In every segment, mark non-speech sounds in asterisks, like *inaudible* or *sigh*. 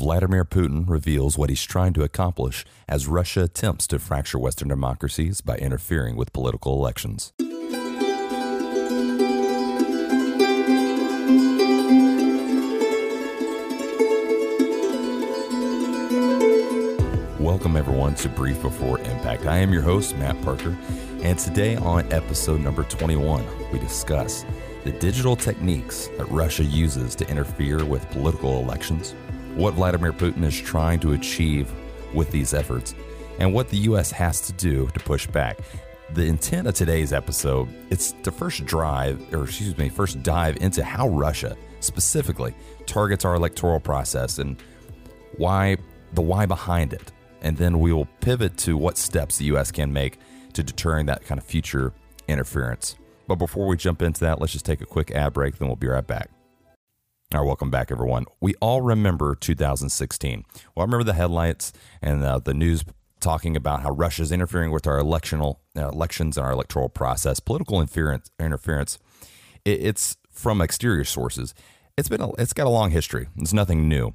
Vladimir Putin reveals what he's trying to accomplish as Russia attempts to fracture Western democracies by interfering with political elections. Welcome, everyone, to Brief Before Impact. I am your host, Matt Parker, and today on episode number 21, we discuss the digital techniques that Russia uses to interfere with political elections, what Vladimir Putin is trying to achieve with these efforts, and what the U.S. has to do to push back. The intent of today's episode is to first drive, or excuse me, first dive into how Russia specifically targets our electoral process and why the why behind it. And then we will pivot to what steps the U.S. can make to deterring that kind of future interference. But before we jump into that, let's just take a quick ad break, then we'll be right back. All right, welcome back, everyone. We all remember 2016. Well, I remember the headlights and uh, the news talking about how Russia is interfering with our electional uh, elections and our electoral process. Political interference, interference. It, it's from exterior sources. It's been a, it's got a long history. It's nothing new.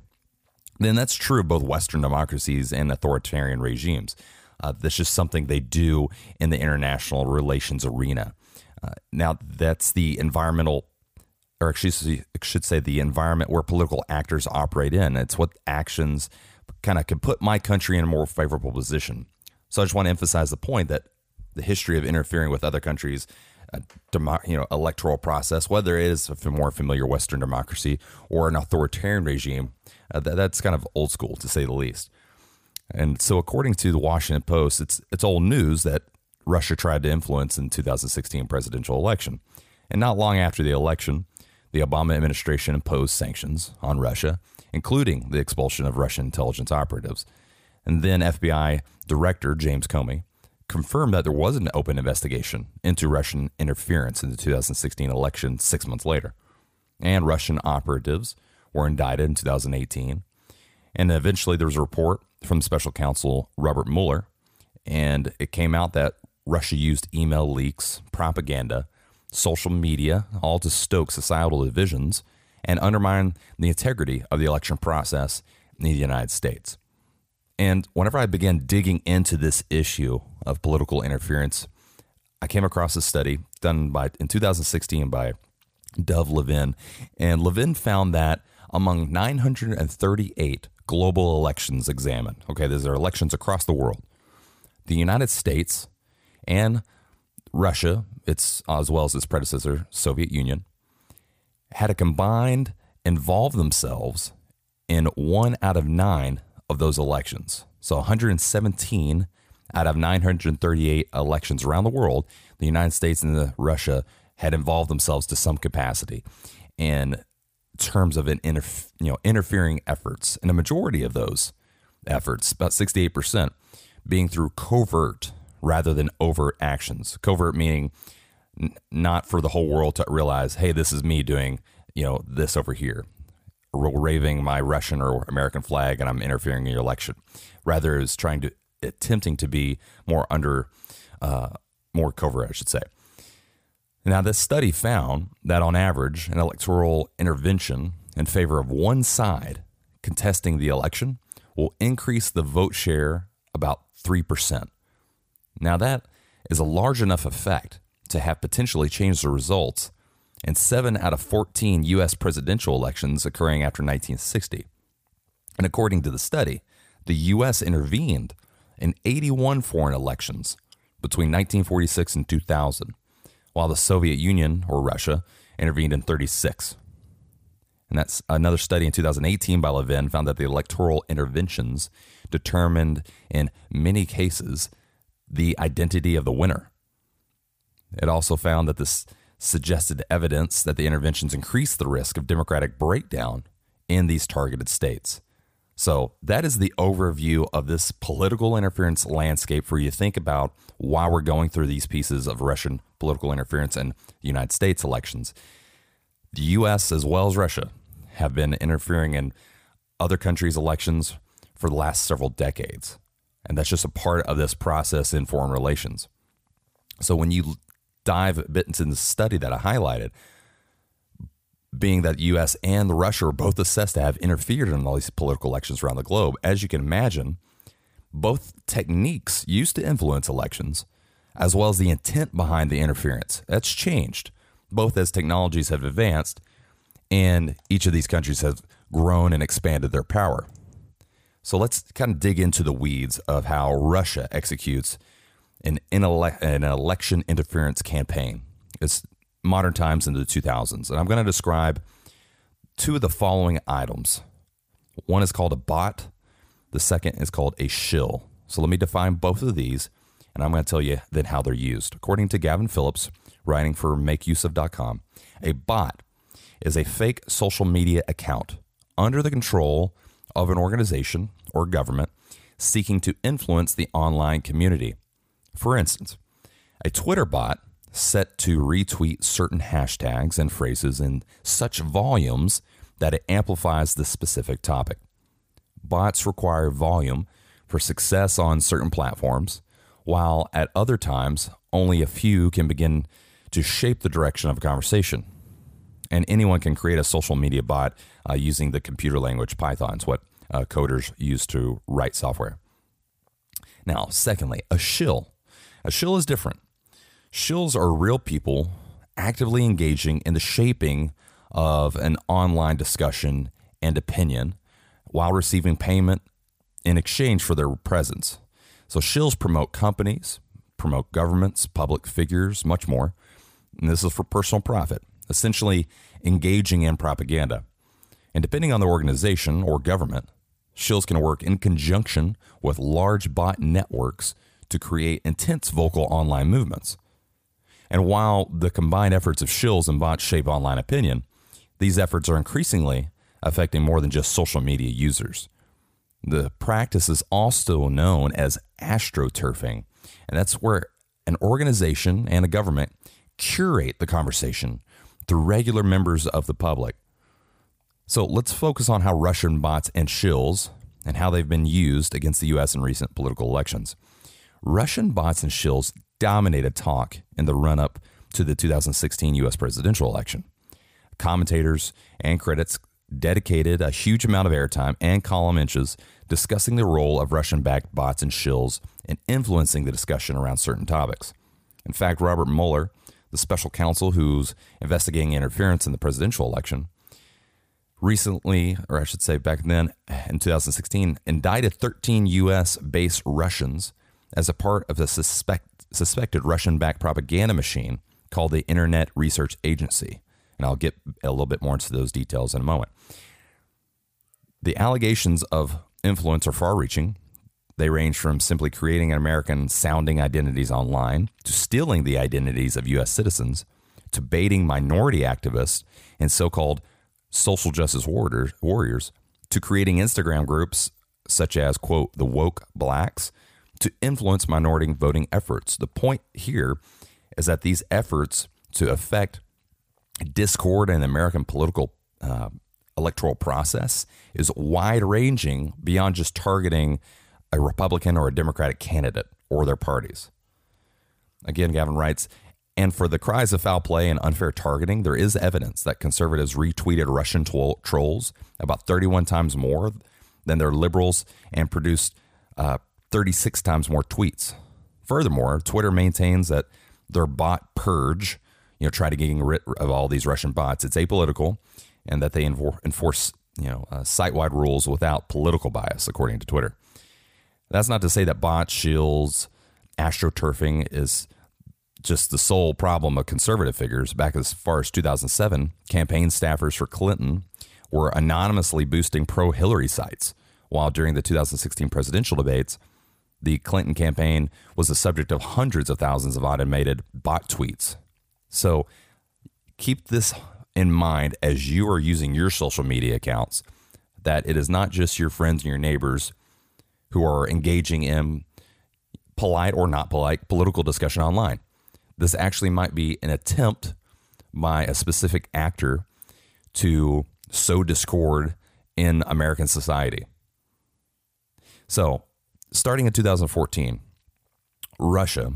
Then that's true of both Western democracies and authoritarian regimes. Uh, that's just something they do in the international relations arena. Uh, now, that's the environmental, or I should say, the environment where political actors operate in. It's what actions kind of can put my country in a more favorable position. So I just want to emphasize the point that the history of interfering with other countries' uh, demo, you know, electoral process, whether it is a more familiar Western democracy or an authoritarian regime, uh, that, that's kind of old school to say the least. And so, according to the Washington Post, it's it's old news that Russia tried to influence in 2016 presidential election. And not long after the election, the Obama administration imposed sanctions on Russia, including the expulsion of Russian intelligence operatives. And then FBI Director James Comey confirmed that there was an open investigation into Russian interference in the 2016 election six months later. And Russian operatives were indicted in 2018. And eventually there was a report from special counsel Robert Mueller, and it came out that Russia used email leaks, propaganda, social media, all to stoke societal divisions and undermine the integrity of the election process in the United States. And whenever I began digging into this issue of political interference, I came across a study done by in 2016 by Dov Levin, and Levin found that among 938 global elections examined, okay, these are elections across the world, the United States and Russia, its uh, as well as its predecessor, Soviet Union, had a combined involved themselves in one out of nine of those elections. So 117 out of 938 elections around the world, the United States and the Russia had involved themselves to some capacity in terms of an interf- you know interfering efforts, and a majority of those efforts, about 68%, being through covert rather than overt actions. Covert meaning n- not for the whole world to realize, hey, this is me doing, you know, this over here, raving my Russian or American flag, and I'm interfering in your election. Rather, is trying to attempting to be more under, uh, more covert, I should say. Now, this study found that on average, an electoral intervention in favor of one side contesting the election will increase the vote share about 3%. Now, that is a large enough effect to have potentially changed the results in seven out of 14 U.S. presidential elections occurring after 1960. And according to the study, the U.S. intervened in 81 foreign elections between 1946 and 2000, while the Soviet Union, or Russia, intervened in 36. And that's another study in 2018 by Levin found that the electoral interventions determined in many cases the identity of the winner. It also found that this suggested evidence that the interventions increased the risk of democratic breakdown in these targeted states. So, that is the overview of this political interference landscape for you to think about why we're going through these pieces of Russian political interference in United States elections. The US, as well as Russia, have been interfering in other countries' elections for the last several decades. And that's just a part of this process in foreign relations. So when you dive a bit into the study that I highlighted, being that the US and Russia are both assessed to have interfered in all these political elections around the globe. As you can imagine, both techniques used to influence elections, as well as the intent behind the interference, that's changed, both as technologies have advanced and each of these countries has grown and expanded their power. So let's kind of dig into the weeds of how Russia executes an, an election interference campaign. It's modern times into the 2000s. And I'm going to describe two of the following items. One is called a bot, the second is called a shill. So let me define both of these, and I'm going to tell you then how they're used. According to Gavin Phillips, writing for makeuseof.com, a bot is a fake social media account under the control of an organization or government seeking to influence the online community. For instance, a Twitter bot set to retweet certain hashtags and phrases in such volumes that it amplifies the specific topic. Bots require volume for success on certain platforms, while at other times, only a few can begin to shape the direction of a conversation. And anyone can create a social media bot uh, using the computer language Python. It's what uh, coders use to write software. Now, secondly, a shill. A shill is different. Shills are real people actively engaging in the shaping of an online discussion and opinion while receiving payment in exchange for their presence. So, shills promote companies, promote governments, public figures, much more. And this is for personal profit, essentially engaging in propaganda. And depending on the organization or government, shills can work in conjunction with large bot networks to create intense vocal online movements. And while the combined efforts of shills and bots shape online opinion, these efforts are increasingly affecting more than just social media users. The practice is also known as astroturfing, and that's where an organization and a government curate the conversation through regular members of the public. So let's focus on how Russian bots and shills and how they've been used against the US in recent political elections. Russian bots and shills dominated talk in the run up to the 2016 US presidential election. Commentators and critics dedicated a huge amount of airtime and column inches discussing the role of Russian backed bots and shills in influencing the discussion around certain topics. In fact, Robert Mueller, the special counsel who's investigating interference in the presidential election, recently, or I should say back then in 2016, indicted 13 U.S. based Russians as a part of a suspect, suspected Russian backed propaganda machine called the Internet Research Agency. And I'll get a little bit more into those details in a moment. The allegations of influence are far reaching. They range from simply creating American sounding identities online to stealing the identities of U.S. citizens to baiting minority activists and so called social justice warriors to creating Instagram groups such as, quote, the woke blacks to influence minority voting efforts. The point here is that these efforts to affect discord in the American political uh, electoral process is wide ranging beyond just targeting a Republican or a Democratic candidate or their parties. Again, Gavin writes, and for the cries of foul play and unfair targeting, there is evidence that conservatives retweeted Russian trolls about 31 times more than their liberals and produced uh, 36 times more tweets. Furthermore, Twitter maintains that their bot purge, you know, try to get rid of all these Russian bots, it's apolitical, and that they enforce, you know, uh, site-wide rules without political bias, according to Twitter. That's not to say that bots, shills, astroturfing is just the sole problem of conservative figures. Back as far as 2007, campaign staffers for Clinton were anonymously boosting pro Hillary sites, while during the 2016 presidential debates, the Clinton campaign was the subject of hundreds of thousands of automated bot tweets. So keep this in mind as you are using your social media accounts that it is not just your friends and your neighbors who are engaging in polite or not polite political discussion online. This actually might be an attempt by a specific actor to sow discord in American society. So, starting in 2014, Russia,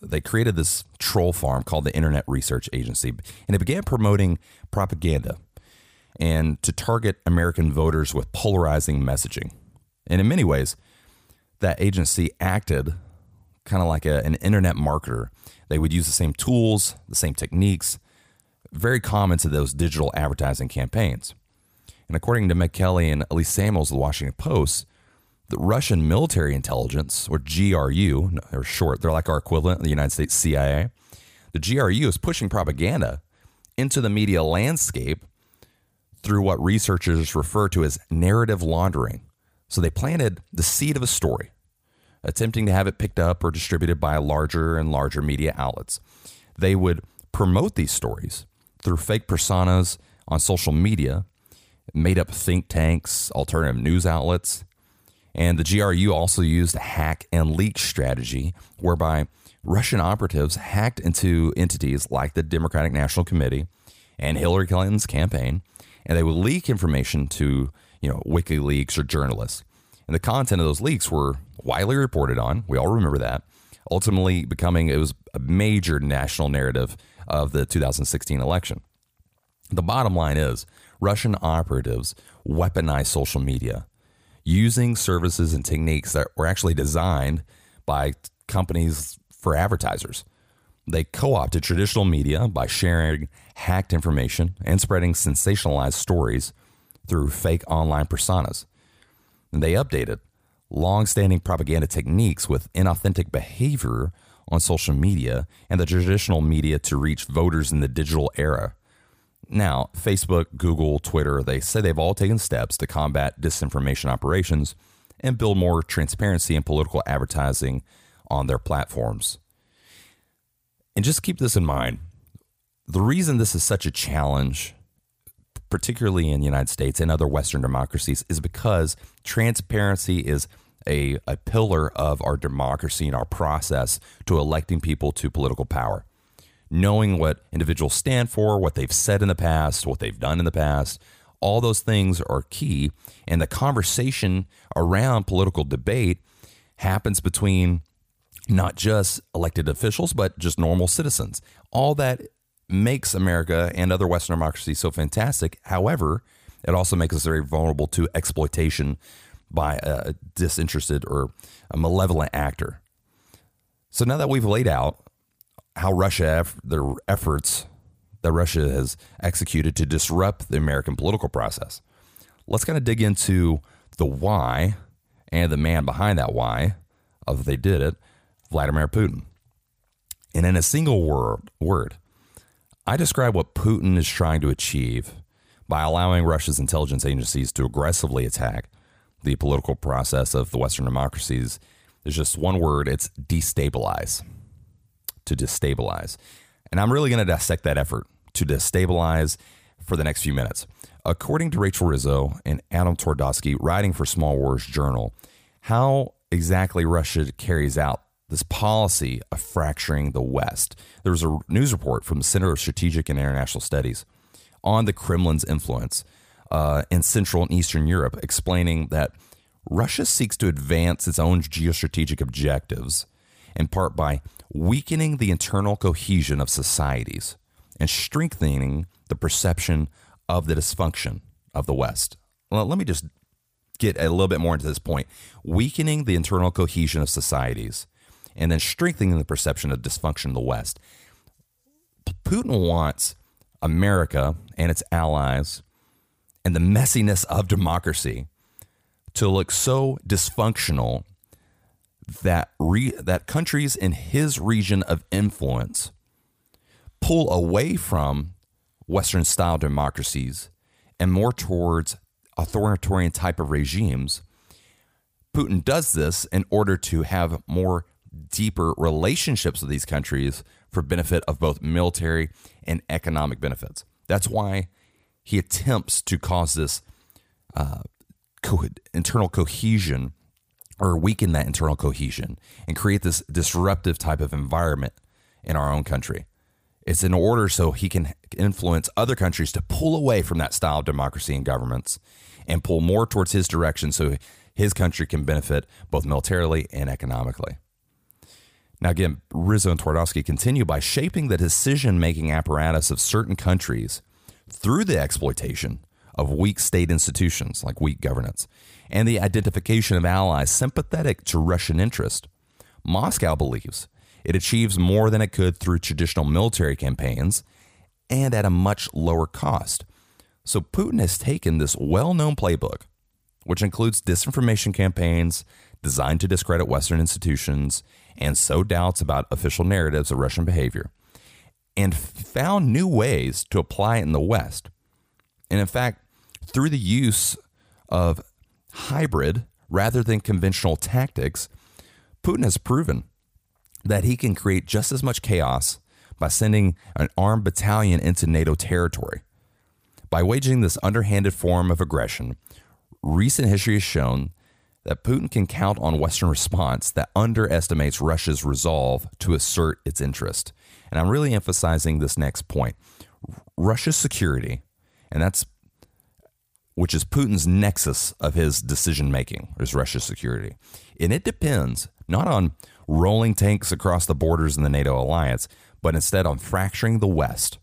they created this troll farm called the Internet Research Agency, and it began promoting propaganda and to target American voters with polarizing messaging. And in many ways, that agency acted kind of like a, an internet marketer. They would use the same tools, the same techniques, very common to those digital advertising campaigns. And according to Meg Kelly and Elise Samuels of the Washington Post, the Russian military intelligence, or GRU, they're short, they're like our equivalent in the United States CIA. The GRU is pushing propaganda into the media landscape through what researchers refer to as narrative laundering. So they planted the seed of a story, attempting to have it picked up or distributed by larger and larger media outlets. They would promote these stories through fake personas on social media, made up think tanks, alternative news outlets. And the GRU also used a hack and leak strategy whereby Russian operatives hacked into entities like the Democratic National Committee and Hillary Clinton's campaign, and they would leak information to, you know, WikiLeaks or journalists. And the content of those leaks were widely reported on. We all remember that. Ultimately, becoming it was a major national narrative of the 2016 election. The bottom line is Russian operatives weaponized social media using services and techniques that were actually designed by companies for advertisers. They co opted traditional media by sharing hacked information and spreading sensationalized stories through fake online personas. And they updated long standing propaganda techniques with inauthentic behavior on social media and the traditional media to reach voters in the digital era. Now, Facebook, Google, Twitter, they say they've all taken steps to combat disinformation operations and build more transparency in political advertising on their platforms. And just keep this in mind the reason this is such a challenge, particularly in the United States and other Western democracies, is because transparency is a, a pillar of our democracy and our process to electing people to political power. Knowing what individuals stand for, what they've said in the past, what they've done in the past, all those things are key. And the conversation around political debate happens between not just elected officials, but just normal citizens. All that makes America and other Western democracies so fantastic. However, it also makes us very vulnerable to exploitation by a disinterested or a malevolent actor. So now that we've laid out how Russia, their efforts that Russia has executed to disrupt the American political process, let's kind of dig into the why and the man behind that why of they did it Vladimir Putin. And in a single word, word, I describe what Putin is trying to achieve by allowing Russia's intelligence agencies to aggressively attack the political process of the Western democracies. There's just one word it's destabilize. To destabilize. And I'm really going to dissect that effort to destabilize for the next few minutes. According to Rachel Rizzo and Adam Twardowski, writing for Small Wars Journal, how exactly Russia carries out this policy of fracturing the West. There was a news report from the Center of Strategic and International Studies on the Kremlin's influence uh, in Central and Eastern Europe, explaining that Russia seeks to advance its own geostrategic objectives, in part by weakening the internal cohesion of societies and strengthening the perception of the dysfunction of the West. Well, let me just get a little bit more into this point. Weakening the internal cohesion of societies and then strengthening the perception of dysfunction in the West. Putin wants America and its allies and the messiness of democracy to look so dysfunctional that re- that countries in his region of influence pull away from Western style democracies and more towards authoritarian type of regimes. Putin does this in order to have more deeper relationships with these countries for benefit of both military and economic benefits. That's why he attempts to cause this uh, co- internal cohesion or weaken that internal cohesion and create this disruptive type of environment in our own country. It's in order so he can influence other countries to pull away from that style of democracy and governments and pull more towards his direction so his country can benefit both militarily and economically. Now, again, Rizzo and Twardowski continue by shaping the decision making apparatus of certain countries through the exploitation of weak state institutions, like weak governance, and the identification of allies sympathetic to Russian interest. Moscow believes it achieves more than it could through traditional military campaigns and at a much lower cost. So Putin has taken this well known playbook, which includes disinformation campaigns designed to discredit Western institutions and sow doubts about official narratives of Russian behavior, and found new ways to apply it in the West. And in fact, through the use of hybrid rather than conventional tactics, Putin has proven that he can create just as much chaos by sending an armed battalion into NATO territory. By waging this underhanded form of aggression, recent history has shown that Putin can count on Western response that underestimates Russia's resolve to assert its interest. And I'm really emphasizing this next point. Russia's security, and that's which is Putin's nexus of his decision making, is Russia's security. And it depends not on rolling tanks across the borders in the NATO alliance, but instead on fracturing the West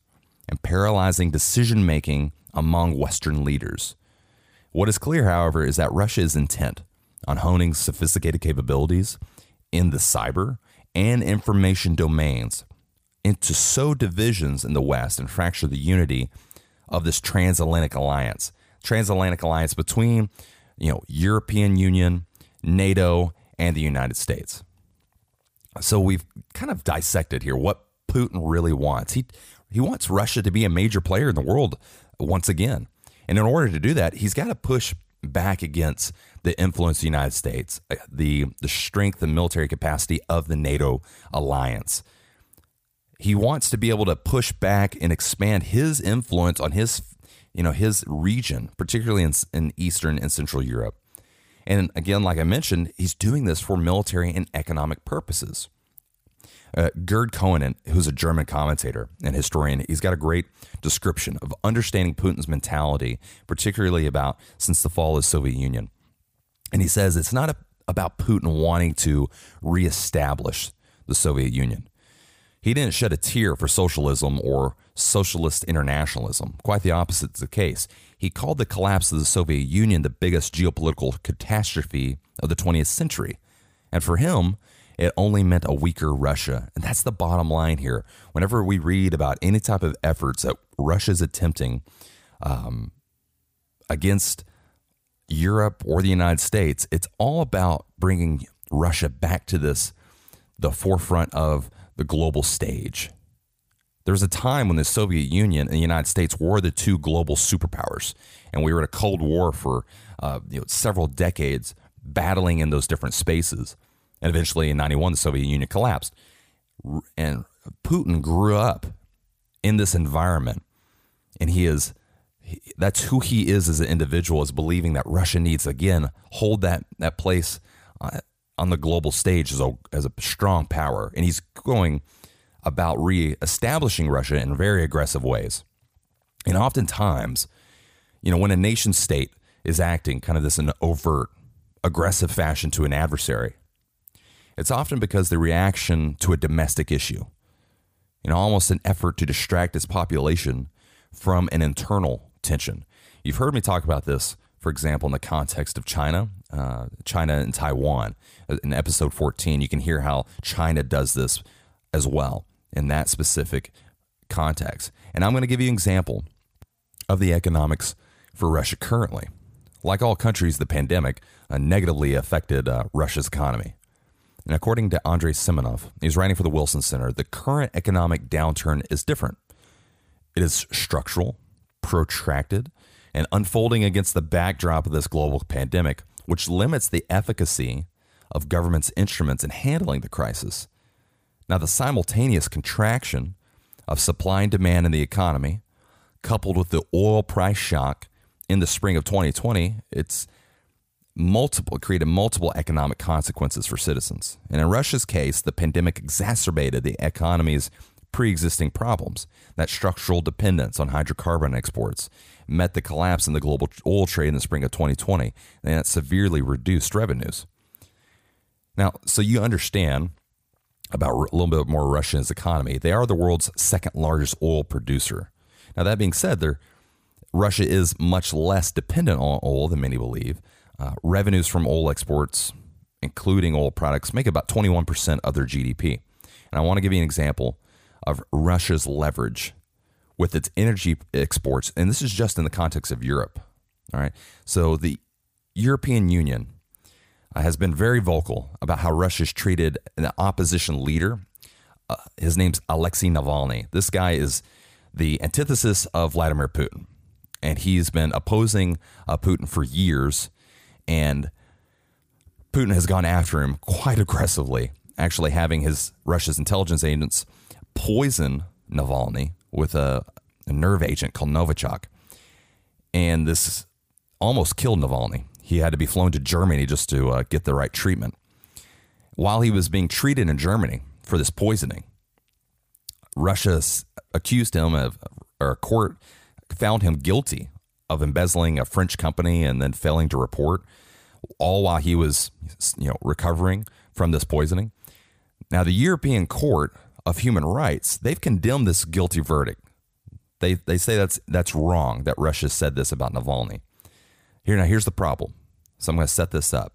and paralyzing decision making among Western leaders. What is clear, however, is that Russia is intent on honing sophisticated capabilities in the cyber and information domains and to sow divisions in the West and fracture the unity of this transatlantic alliance. Transatlantic alliance between, you know, European Union, NATO, and the United States. So we've kind of dissected here what Putin really wants. He he wants Russia to be a major player in the world once again. And in order to do that, he's got to push back against the influence of the United States, uh, the the strength and military capacity of the NATO alliance. He wants to be able to push back and expand his influence on his you know his region, particularly in, in Eastern and Central Europe. And again, like I mentioned, he's doing this for military and economic purposes. Uh, Gerd Koenen, who's a German commentator and historian, he's got a great description of understanding Putin's mentality, particularly about since the fall of the Soviet Union. And he says it's not a, about Putin wanting to reestablish the Soviet Union. He didn't shed a tear for socialism or socialist internationalism. Quite the opposite is the case. He called the collapse of the Soviet Union the biggest geopolitical catastrophe of the 20th century. And for him, it only meant a weaker Russia. And that's the bottom line here. Whenever we read about any type of efforts that Russia's attempting um, against Europe or the United States, it's all about bringing Russia back to this, the forefront of the global stage. There was a time when the Soviet Union and the United States were the two global superpowers, and we were in a Cold War for uh, you know, several decades battling in those different spaces. And eventually in 91, the Soviet Union collapsed. And Putin grew up in this environment. And he is, that's who he is as an individual, is believing that Russia needs, again, hold that, that place uh, on the global stage as a, as a strong power. And he's going about re-establishing Russia in very aggressive ways. And oftentimes, you know, when a nation state is acting kind of this in an overt, aggressive fashion to an adversary, it's often because the reaction to a domestic issue, you know, almost an effort to distract its population from an internal tension. You've heard me talk about this, for example, in the context of China, uh, China and Taiwan. In episode 14, you can hear how China does this as well in that specific context. And I'm going to give you an example of the economics for Russia currently. Like all countries, the pandemic uh, negatively affected uh, Russia's economy. And according to Andrei Semenov, he's writing for the Wilson Center, the current economic downturn is different. It is structural, protracted, and unfolding against the backdrop of this global pandemic, which limits the efficacy of government's instruments in handling the crisis. Now, the simultaneous contraction of supply and demand in the economy, coupled with the oil price shock in the spring of 2020, it's multiple created multiple economic consequences for citizens. And in Russia's case, the pandemic exacerbated the economy's pre-existing problems. That structural dependence on hydrocarbon exports met the collapse in the global oil trade in the spring of 2020, and that severely reduced revenues. Now, so you understand about a little bit more Russia's economy. They are the world's second largest oil producer. Now, that being said, Russia is much less dependent on oil than many believe. Uh, revenues from oil exports, including oil products, make about 21% of their GDP. And I want to give you an example of Russia's leverage with its energy exports. And this is just in the context of Europe. All right. So the European Union uh, has been very vocal about how Russia's treated an opposition leader. Uh, his name's Alexei Navalny. This guy is the antithesis of Vladimir Putin. And he's been opposing uh, Putin for years. And Putin has gone after him quite aggressively, actually having his Russia's intelligence agents poison Navalny with a, a nerve agent called Novichok. And this almost killed Navalny. He had to be flown to Germany just to uh, get the right treatment. While he was being treated in Germany for this poisoning, Russia accused him of, or a court found him guilty of embezzling a French company and then failing to report, all while he was, you know, recovering from this poisoning. Now, the European Court of Human Rights they've condemned this guilty verdict. They they say that's that's wrong that Russia said this about Navalny. Here now, here's the problem. So I'm going to set this up.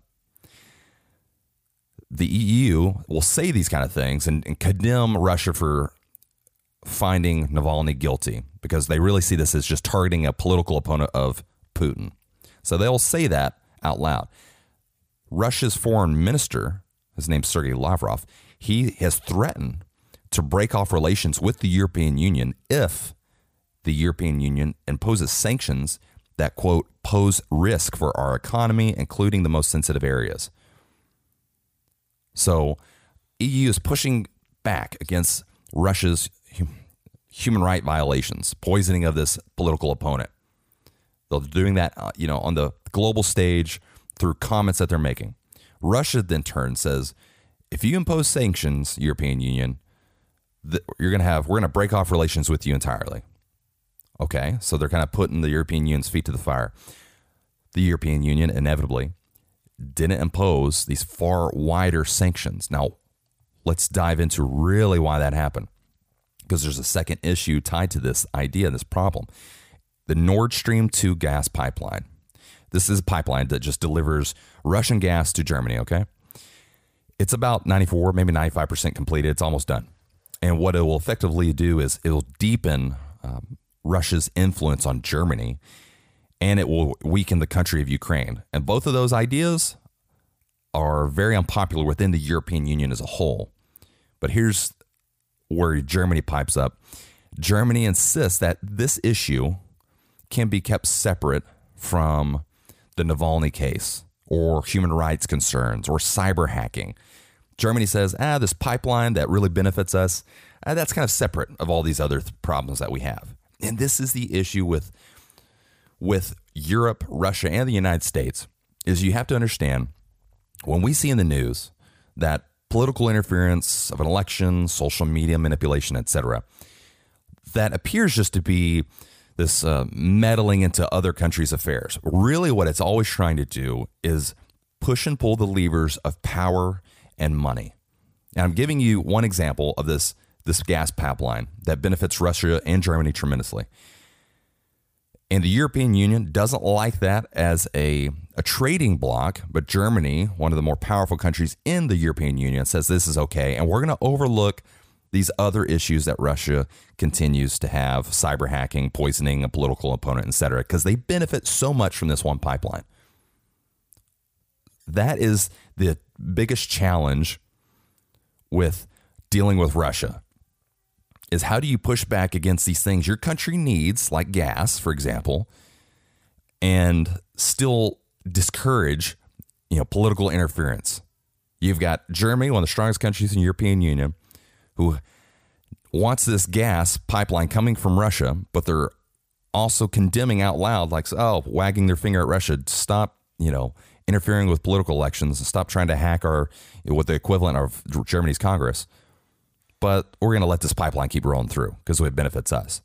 The EU will say these kind of things and, and condemn Russia for finding Navalny guilty because they really see this as just targeting a political opponent of Putin. So they'll say that out loud. Russia's foreign minister, his name's Sergei Lavrov, he has threatened to break off relations with the European Union if the European Union imposes sanctions that, quote, pose risk for our economy, including the most sensitive areas. So, EU is pushing back against Russia's human right violations, poisoning of this political opponent. They're doing that, uh, you know, on the global stage through comments that they're making. Russia then turns says, if you impose sanctions, European Union, you're going to have we're going to break off relations with you entirely. Okay, so they're kind of putting the European Union's feet to the fire. The European Union inevitably didn't impose these far wider sanctions. Now, let's dive into really why that happened because there's a second issue tied to this idea, this problem. The Nord Stream 2 gas pipeline. This is a pipeline that just delivers Russian gas to Germany, okay? It's about 94, maybe 95% completed. It's almost done. And what it will effectively do is it'll deepen um, Russia's influence on Germany and it will weaken the country of Ukraine. And both of those ideas are very unpopular within the European Union as a whole. But here's where Germany pipes up. Germany insists that this issue can be kept separate from the Navalny case or human rights concerns or cyber hacking. Germany says, ah, this pipeline that really benefits us, ah, that's kind of separate of all these other th- problems that we have. And this is the issue with with Europe, Russia, and the United States is you have to understand when we see in the news that political interference of an election, social media manipulation, etc., that appears just to be this uh, meddling into other countries' affairs. Really, what it's always trying to do is push and pull the levers of power and money. And I'm giving you one example of this this gas pipeline that benefits Russia and Germany tremendously. And the European Union doesn't like that as a, a trading bloc, but Germany, one of the more powerful countries in the European Union, says this is okay. And we're going to overlook these other issues that Russia continues to have cyber hacking, poisoning a political opponent, etc., because they benefit so much from this one pipeline. That is the biggest challenge with dealing with Russia is how do you push back against these things your country needs, like gas, for example, and still discourage, you know, political interference. You've got Germany, one of the strongest countries in the European Union, who wants this gas pipeline coming from Russia, but they're also condemning out loud, like, oh, wagging their finger at Russia, stop, you know, interfering with political elections and stop trying to hack our, what the equivalent of Germany's Congress but we're going to let this pipeline keep rolling through because it benefits us.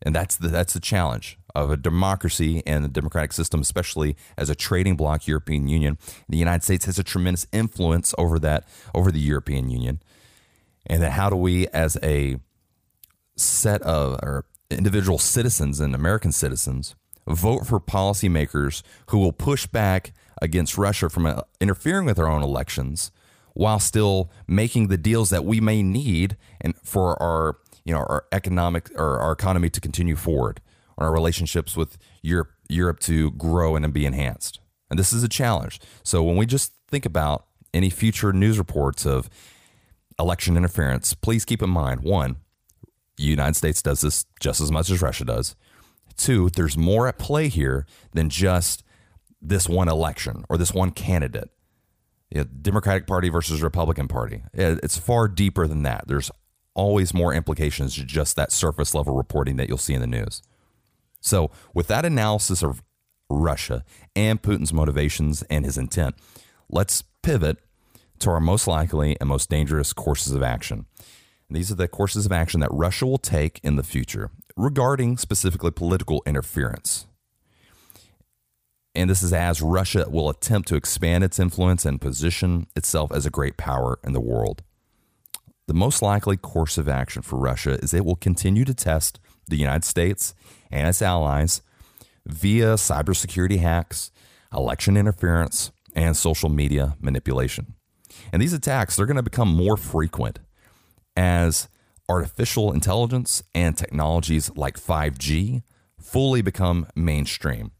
And that's the, that's the challenge of a democracy and the democratic system, especially as a trading bloc European Union. The United States has a tremendous influence over that, over the European Union. And then how do we, as a set of or individual citizens and American citizens, vote for policymakers who will push back against Russia from uh, interfering with our own elections while still making the deals that we may need and for our you know our economic or our economy to continue forward, our relationships with Europe Europe to grow and be enhanced. And this is a challenge. So when we just think about any future news reports of election interference, please keep in mind one, the United States does this just as much as Russia does. Two, there's more at play here than just this one election or this one candidate. You know, Democratic Party versus Republican Party. It's far deeper than that. There's always more implications to just that surface level reporting that you'll see in the news. So, with that analysis of Russia and Putin's motivations and his intent, let's pivot to our most likely and most dangerous courses of action. These are the courses of action that Russia will take in the future regarding specifically political interference. And this is as Russia will attempt to expand its influence and position itself as a great power in the world. The most likely course of action for Russia is it will continue to test the United States and its allies via cybersecurity hacks, election interference, and social media manipulation. And these attacks, they're going to become more frequent as artificial intelligence and technologies like 5G fully become mainstream.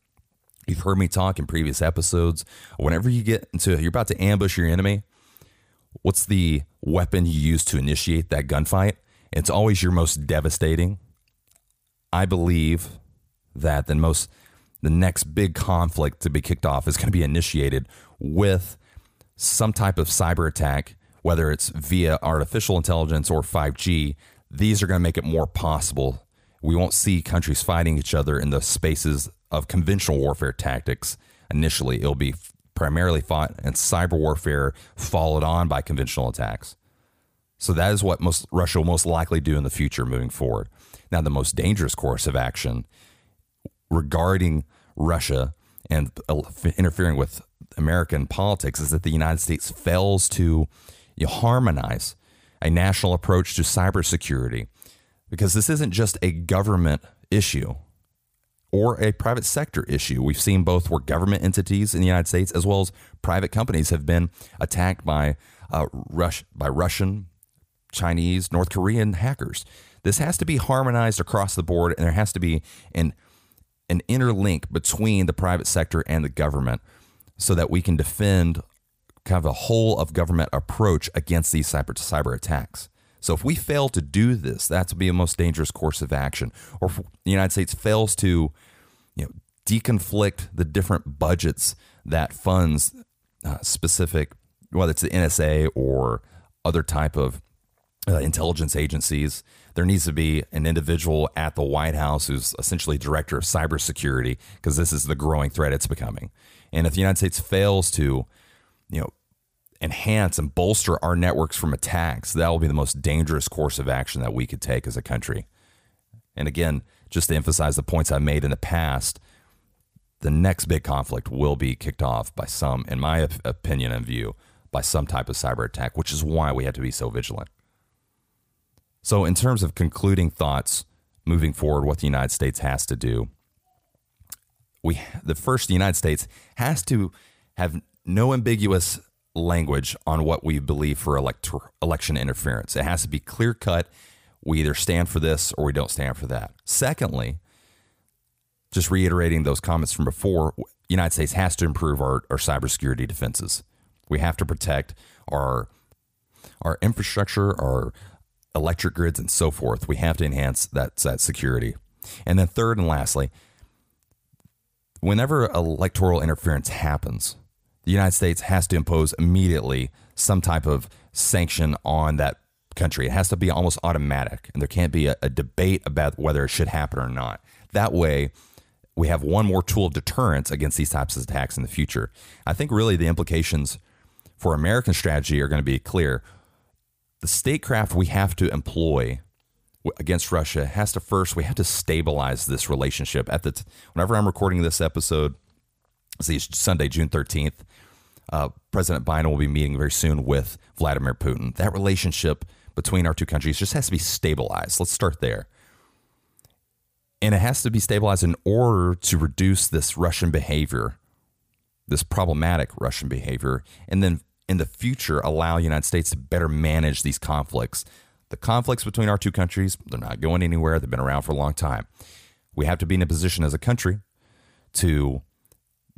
You've heard me talk in previous episodes. Whenever you get into, you're about to ambush your enemy, what's the weapon you use to initiate that gunfight? It's always your most devastating. I believe that the most the next big conflict to be kicked off is going to be initiated with some type of cyber attack, whether it's via artificial intelligence or 5G. These are going to make it more possible. We won't see countries fighting each other in the spaces of conventional warfare tactics initially. It'll be primarily fought in cyber warfare, followed on by conventional attacks. So that is what most Russia will most likely do in the future moving forward. Now, the most dangerous course of action regarding Russia and uh, interfering with American politics is that the United States fails to you harmonize a national approach to cybersecurity because this isn't just a government issue or a private sector issue. We've seen both where government entities in the United States as well as private companies have been attacked by uh, Rush by Russian, Chinese, North Korean hackers. This has to be harmonized across the board, and there has to be an an interlink between the private sector and the government so that we can defend kind of a whole of government approach against these cyber cyber attacks. So if we fail to do this, that's be a most dangerous course of action. Or if the United States fails to, you know, deconflict the different budgets that funds uh, specific, whether it's the NSA or other type of uh, intelligence agencies. There needs to be an individual at the White House who's essentially director of cybersecurity because this is the growing threat it's becoming. And if the United States fails to, you know, enhance and bolster our networks from attacks, that will be the most dangerous course of action that we could take as a country. And again, just to emphasize the points I made in the past, the next big conflict will be kicked off by some, in my opinion and view, by some type of cyber attack, which is why we have to be so vigilant. So, in terms of concluding thoughts moving forward, what the United States has to do, we the first the United States has to have no ambiguous language on what we believe for elect- election interference. It has to be clear cut. We either stand for this or we don't stand for that. Secondly, just reiterating those comments from before, United States has to improve our, our cybersecurity defenses. We have to protect our our infrastructure, our electric grids, and so forth. We have to enhance that, that security. And then, third and lastly, whenever electoral interference happens, the United States has to impose immediately some type of sanction on that country. It has to be almost automatic, and there can't be a, a debate about whether it should happen or not. That way, we have one more tool of deterrence against these types of attacks in the future. I think really the implications for American strategy are going to be clear the statecraft we have to employ against Russia has to first we have to stabilize this relationship. At the t- whenever I'm recording this episode, see Sunday, June 13th, uh, President Biden will be meeting very soon with Vladimir Putin. That relationship between our two countries just has to be stabilized. Let's start there. And it has to be stabilized in order to reduce this Russian behavior, this problematic Russian behavior, and then in the future allow the United States to better manage these conflicts. The conflicts between our two countries, they're not going anywhere. They've been around for a long time. We have to be in a position as a country to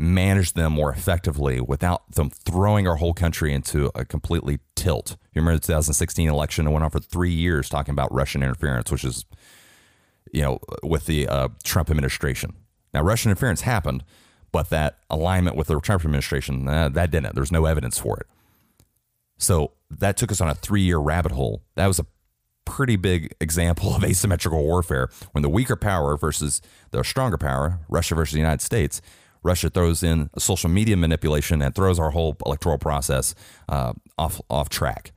manage them more effectively without them throwing our whole country into a completely tilt. You remember the 2016 election? It went on for three years talking about Russian interference, which is, you know, with the uh, Trump administration. Now, Russian interference happened, but that alignment with the Trump administration, uh, that didn't. There's no evidence for it. So that took us on a three year rabbit hole. That was a pretty big example of *laughs* asymmetrical warfare when the weaker power versus the stronger power, Russia versus the United States, Russia throws in social media manipulation and throws our whole electoral process uh, off off track.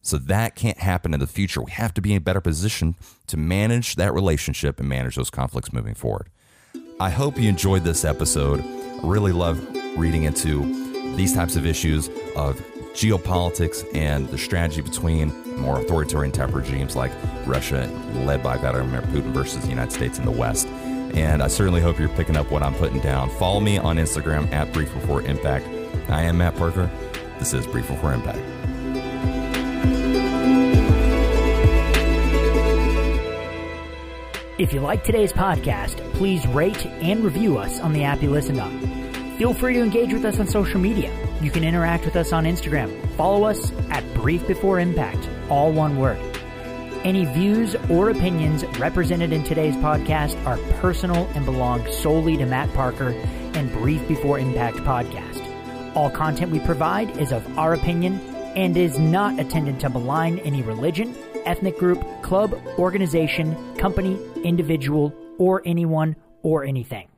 So that can't happen in the future. We have to be in a better position to manage that relationship and manage those conflicts moving forward. I hope you enjoyed this episode. I really love reading into these types of issues of geopolitics and the strategy between more authoritarian type regimes like Russia, led by Vladimir Putin, versus the United States in the West. And I certainly hope you're picking up what I'm putting down. Follow me on Instagram at Brief Before Impact. I am Matt Parker. This is Brief Before Impact. If you like today's podcast, please rate and review us on the app you listen on. Feel free to engage with us on social media. You can interact with us on Instagram. Follow us at Brief Before Impact, all one word. Any views or opinions represented in today's podcast are personal and belong solely to Matt Parker and Brief Before Impact podcast. All content we provide is of our opinion and is not intended to malign any religion, ethnic group, club, organization, company, individual, or anyone or anything.